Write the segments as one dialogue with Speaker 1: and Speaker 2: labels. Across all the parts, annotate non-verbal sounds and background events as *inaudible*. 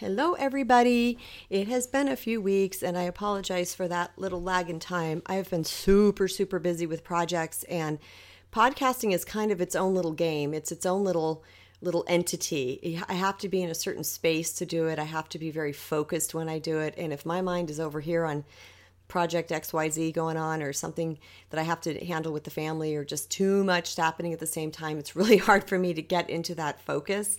Speaker 1: Hello, everybody. It has been a few weeks, and I apologize for that little lag in time. I have been super, super busy with projects, and podcasting is kind of its own little game. It's its own little little entity. I have to be in a certain space to do it. I have to be very focused when I do it. And if my mind is over here on project XYZ going on or something that I have to handle with the family or just too much happening at the same time, it's *laughs* really hard for me to get into that focus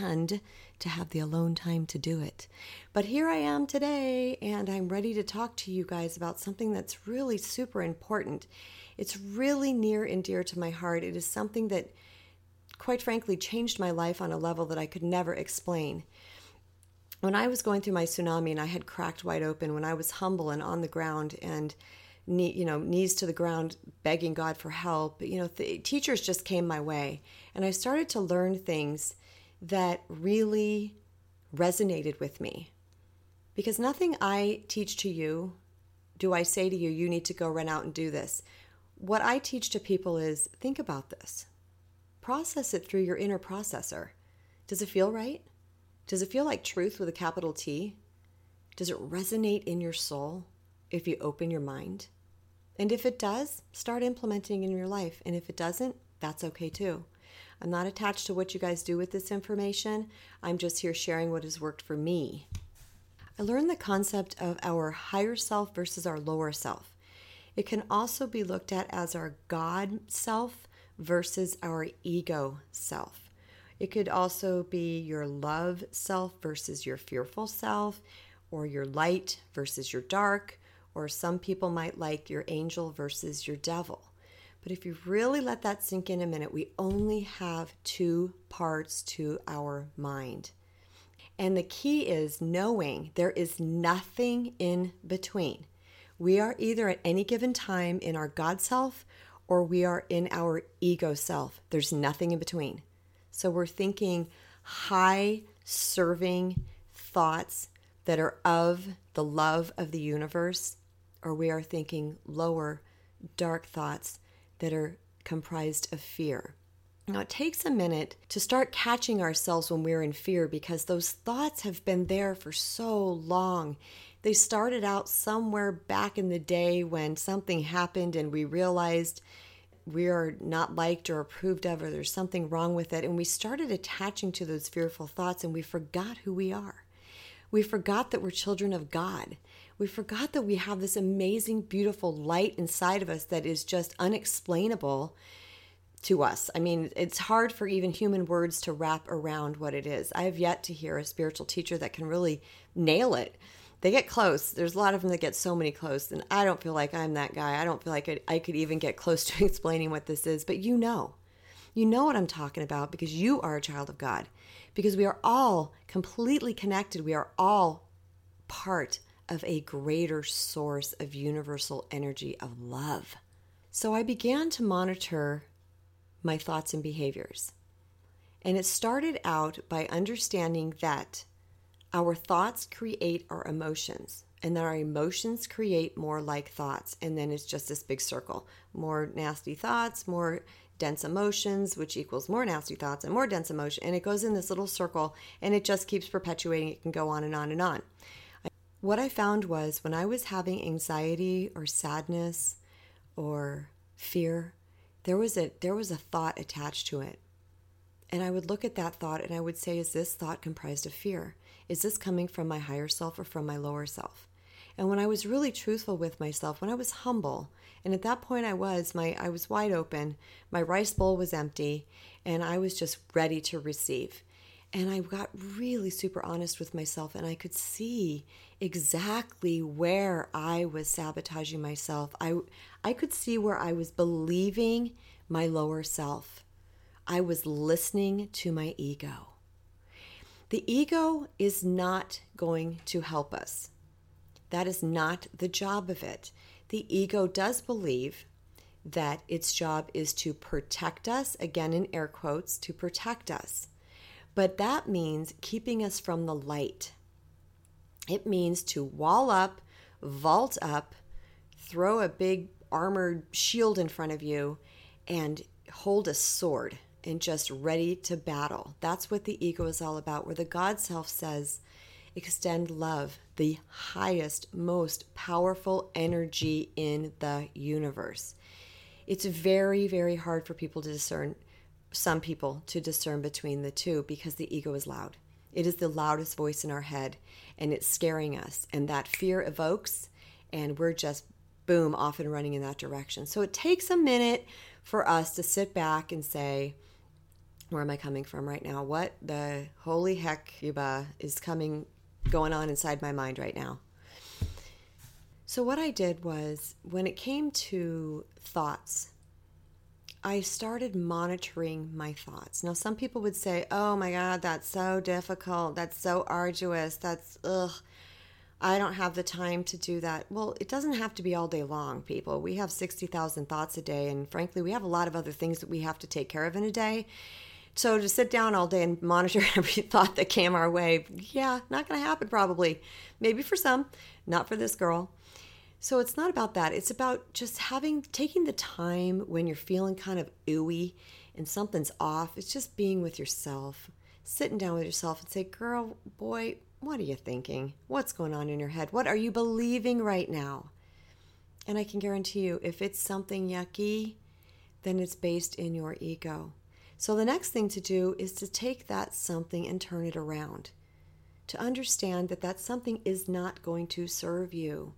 Speaker 1: and to have the alone time to do it. But here I am today, and I'm ready to talk to you guys about something that's really super important. It's really near and dear to my heart. It is something that, quite frankly, changed my life on a level that I could never explain. When I was going through my tsunami and I had cracked wide open, when I was humble and on the ground and knee, you know, knees to the ground, begging God for help. You know, teachers just came my way, and I started to learn things that really resonated with me. Because nothing I teach to you do I say to you, you need to go run out and do this. What I teach to people is think about this, process it through your inner processor. Does it feel right? Does it feel like truth with a capital T? Does it resonate in your soul if you open your mind? And if it does, start implementing in your life. And if it doesn't, that's okay too. I'm not attached to what you guys do with this information. I'm just here sharing what has worked for me. I learned the concept of our higher self versus our lower self. It can also be looked at as our God self versus our ego self. It could also be your love self versus your fearful self, or your light versus your dark, or some people might like your angel versus your devil. But if you really let that sink in a minute, we only have two parts to our mind. And the key is knowing there is nothing in between. We are either at any given time in our God self or we are in our ego self. There's nothing in between. So we're thinking high serving thoughts that are of the love of the universe, or we are thinking lower dark thoughts that are comprised of fear. Now, it takes a minute to start catching ourselves when we're in fear because those thoughts have been there for so long. They started out somewhere back in the day when something happened and we realized we are not liked or approved of, or there's something wrong with it. And we started attaching to those fearful thoughts and we forgot who we are. We forgot that we're children of God we forgot that we have this amazing, beautiful light inside of us that is just unexplainable to us. I mean, it's hard for even human words to wrap around what it is. I have yet to hear a spiritual teacher that can really nail it. They get close. There's a lot of them that get so many close, and I don't feel like I'm that guy. I don't feel like I could even get close *laughs* to explaining what this is, but you know. You know what I'm talking about because you are a child of God. Because we are all completely connected. We are all part of a greater source of universal energy of love. So I began to monitor my thoughts and behaviors. And it started out by understanding that our thoughts create our emotions, and that our emotions create more like thoughts. And then it's just this big circle more nasty thoughts, more dense emotions, which equals more nasty thoughts and more dense emotion. And it goes in this little circle and it just keeps perpetuating. It can go on and on and on. What I found was when I was having anxiety or sadness or fear, there was a there was a thought attached to it. And I would look at that thought and I would say, is this thought comprised of fear? Is this coming from my higher self or from my lower self? And when I was really truthful with myself, when I was humble, and at that point I was, my I was wide open, my rice bowl was empty, and I was just ready to receive. And I got really super honest with myself, and I could see exactly where I was sabotaging myself. I, I could see where I was believing my lower self. I was listening to my ego. The ego is not going to help us. That is not the job of it. The ego does believe that its job is to protect us, again in air quotes, to protect us. But that means keeping us from the light. It means to wall up, vault up, throw a big armored shield in front of you, and hold a sword and just ready to battle. That's what the ego is all about, where the God self says, extend love, the highest, most powerful energy in the universe. It's very, very hard for people to discern, some people to discern between the two because the ego is loud. It is the loudest voice in our head and it's scaring us. And that fear evokes, and we're just boom, off and running in that direction. So it takes a minute for us to sit back and say, where am I coming from right now? What the holy heck Yuba is coming going on inside my mind right now? So what I did was when it came to thoughts, I started monitoring my thoughts. Now some people would say, "Oh my god, that's so difficult. That's so arduous. That's ugh. I don't have the time to do that. Well, it doesn't have to be all day long, people. We have 60,000 thoughts a day, and frankly, we have a lot of other things that we have to take care of in a day. So to sit down all day and *laughs* monitor every thought that came our way, yeah, not going to happen probably. Maybe for some, not for this girl. So it's not about that. It's about just having, taking the time when you're feeling kind of ooey and something's off. It's just being with yourself, sitting down with yourself and say, girl, boy, what are you thinking? What's going on in your head? What are you believing right now? And I can guarantee you, if it's something yucky, then it's based in your ego. So the next thing to do is to take that something and turn it around. To understand that that something is not going to serve you.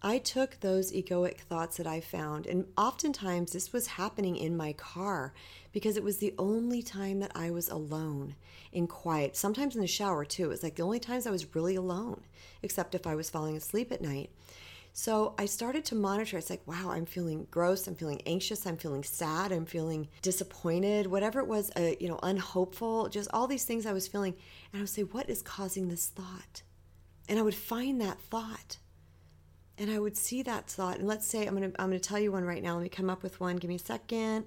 Speaker 1: I took those egoic thoughts that I found, and oftentimes this was happening in my car because it was the only time that I was alone in quiet. Sometimes in the shower too. It was like the only times I was really alone, except if I was falling asleep at night. So I started to monitor. It's like, wow, I'm feeling gross. I'm feeling anxious. I'm feeling sad. I'm feeling disappointed. Whatever it was, uh, you know, unhopeful. Just all these things I was feeling, and I would say, what is causing this thought? And I would find that thought and I would see that thought. And let's say I'm gonna I'm gonna tell you one right now. Let me come up with one. Give me a second.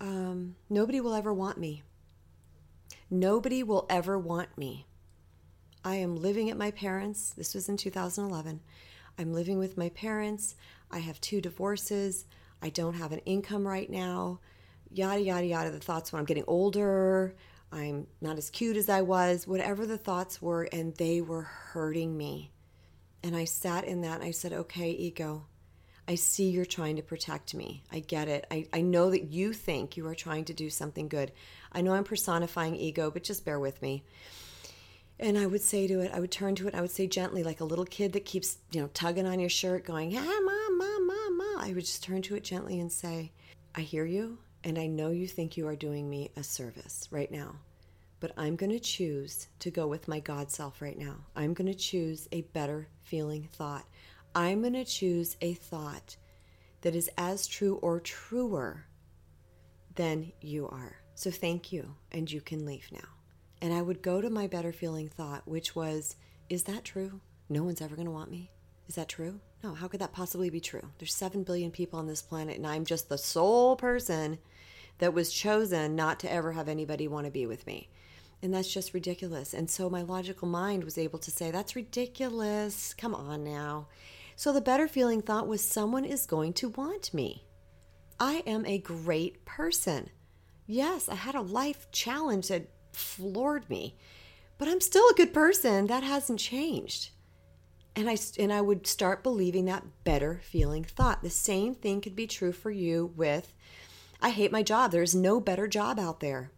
Speaker 1: Um, nobody will ever want me. Nobody will ever want me. I am living at my parents. This was in 2011. I'm living with my parents. I have two divorces. I don't have an income right now. Yada yada yada. The thoughts when I'm getting older. I'm not as cute as I was. Whatever the thoughts were, and they were hurting me and I sat in that and I said, okay, ego, I see you're trying to protect me. I get it. I, I know that you think you are trying to do something good. I know I'm personifying ego, but just bear with me. And I would say to it, I would turn to it, I would say gently, like a little kid that keeps, you know, tugging on your shirt, going, ah, mom, mom, mom, mom. I would just turn to it gently and say, I hear you, and I know you think you are doing me a service right now but I'm going to choose to go with my God self right now. I'm going to choose a better feeling thought. I'm going to choose a thought that is as true or truer than you are. So thank you, and you can leave now. And I would go to my better feeling thought, which was, Is that true? No one's ever going to want me. Is that true? No, how could that possibly be true? There's 7 billion people on this planet, and I'm just the sole person that was chosen not to ever have anybody want to be with me. And that's just ridiculous. And so my logical mind was able to say, That's ridiculous. Come on now. So the better feeling thought was, Someone is going to want me. I am a great person. Yes, I had a life challenge that floored me, but I'm still a good person. That hasn't changed. And I, and I would start believing that better feeling thought. The same thing could be true for you with, I hate my job. There's no better job out there.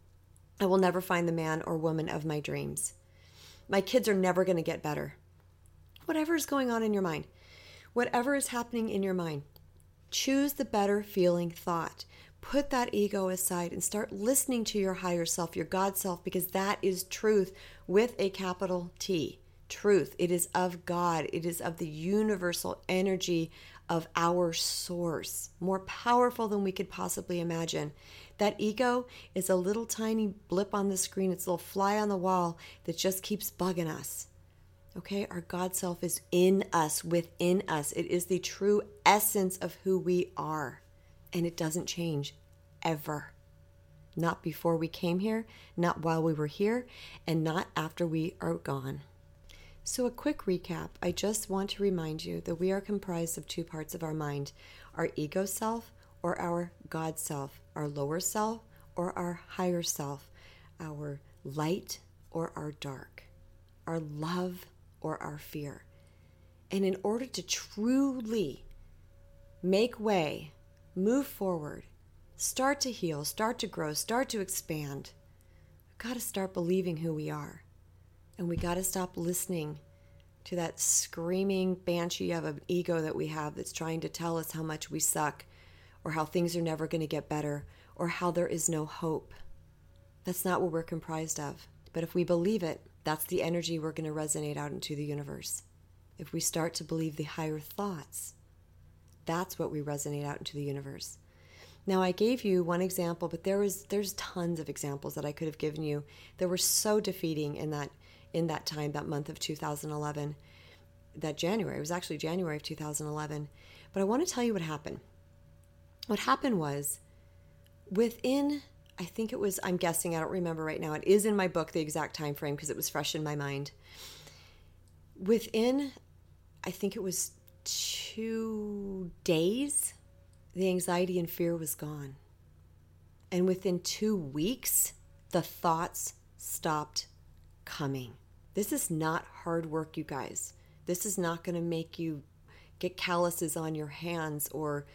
Speaker 1: I will never find the man or woman of my dreams. My kids are never going to get better. Whatever is going on in your mind, whatever is happening in your mind, choose the better feeling thought. Put that ego aside and start listening to your higher self, your God self, because that is truth with a capital T. Truth. It is of God, it is of the universal energy of our source, more powerful than we could possibly imagine. That ego is a little tiny blip on the screen, it's a little fly on the wall that just keeps bugging us. Okay, our God self is in us, within us. It is the true essence of who we are, and it doesn't change ever. Not before we came here, not while we were here, and not after we are gone. So, a quick recap I just want to remind you that we are comprised of two parts of our mind our ego self or our God self, our lower self or our higher self, our light or our dark. our love or our fear. And in order to truly make way, move forward, start to heal, start to grow, start to expand, we've got to start believing who we are. And we got to stop listening to that screaming banshee of an ego that we have that's trying to tell us how much we suck or how things are never going to get better or how there is no hope. That's not what we're comprised of. But if we believe it, that's the energy we're going to resonate out into the universe. If we start to believe the higher thoughts, that's what we resonate out into the universe. Now I gave you one example, but there was there's tons of examples that I could have given you that were so defeating in that in that time, that month of 2011, that January. It was actually January of 2011. But I want to tell you what happened. What happened was within I think it was I'm guessing, I don't remember right now. It is in my book the exact time frame because it was fresh in my mind. Within I think it was 2 days the anxiety and fear was gone. And within 2 weeks the thoughts stopped coming. This is not hard work, you guys. This is not going to make you get calluses on your hands or,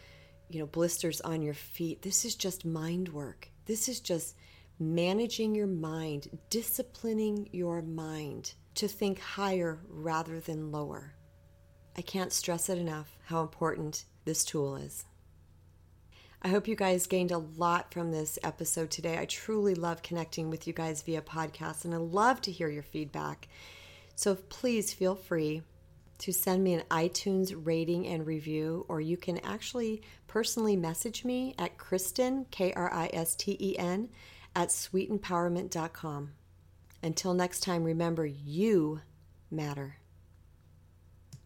Speaker 1: you know, blisters on your feet. This is just mind work. This is just managing your mind, disciplining your mind to think higher rather than lower. I can't stress it enough how important this tool is. I hope you guys gained a lot from this episode today. I truly love connecting with you guys via podcast, and I love to hear your feedback. So please feel free to send me an iTunes rating and review, or you can actually personally message me at Kristen, K R I S T E N, at sweetempowerment.com. Until next time, remember you matter.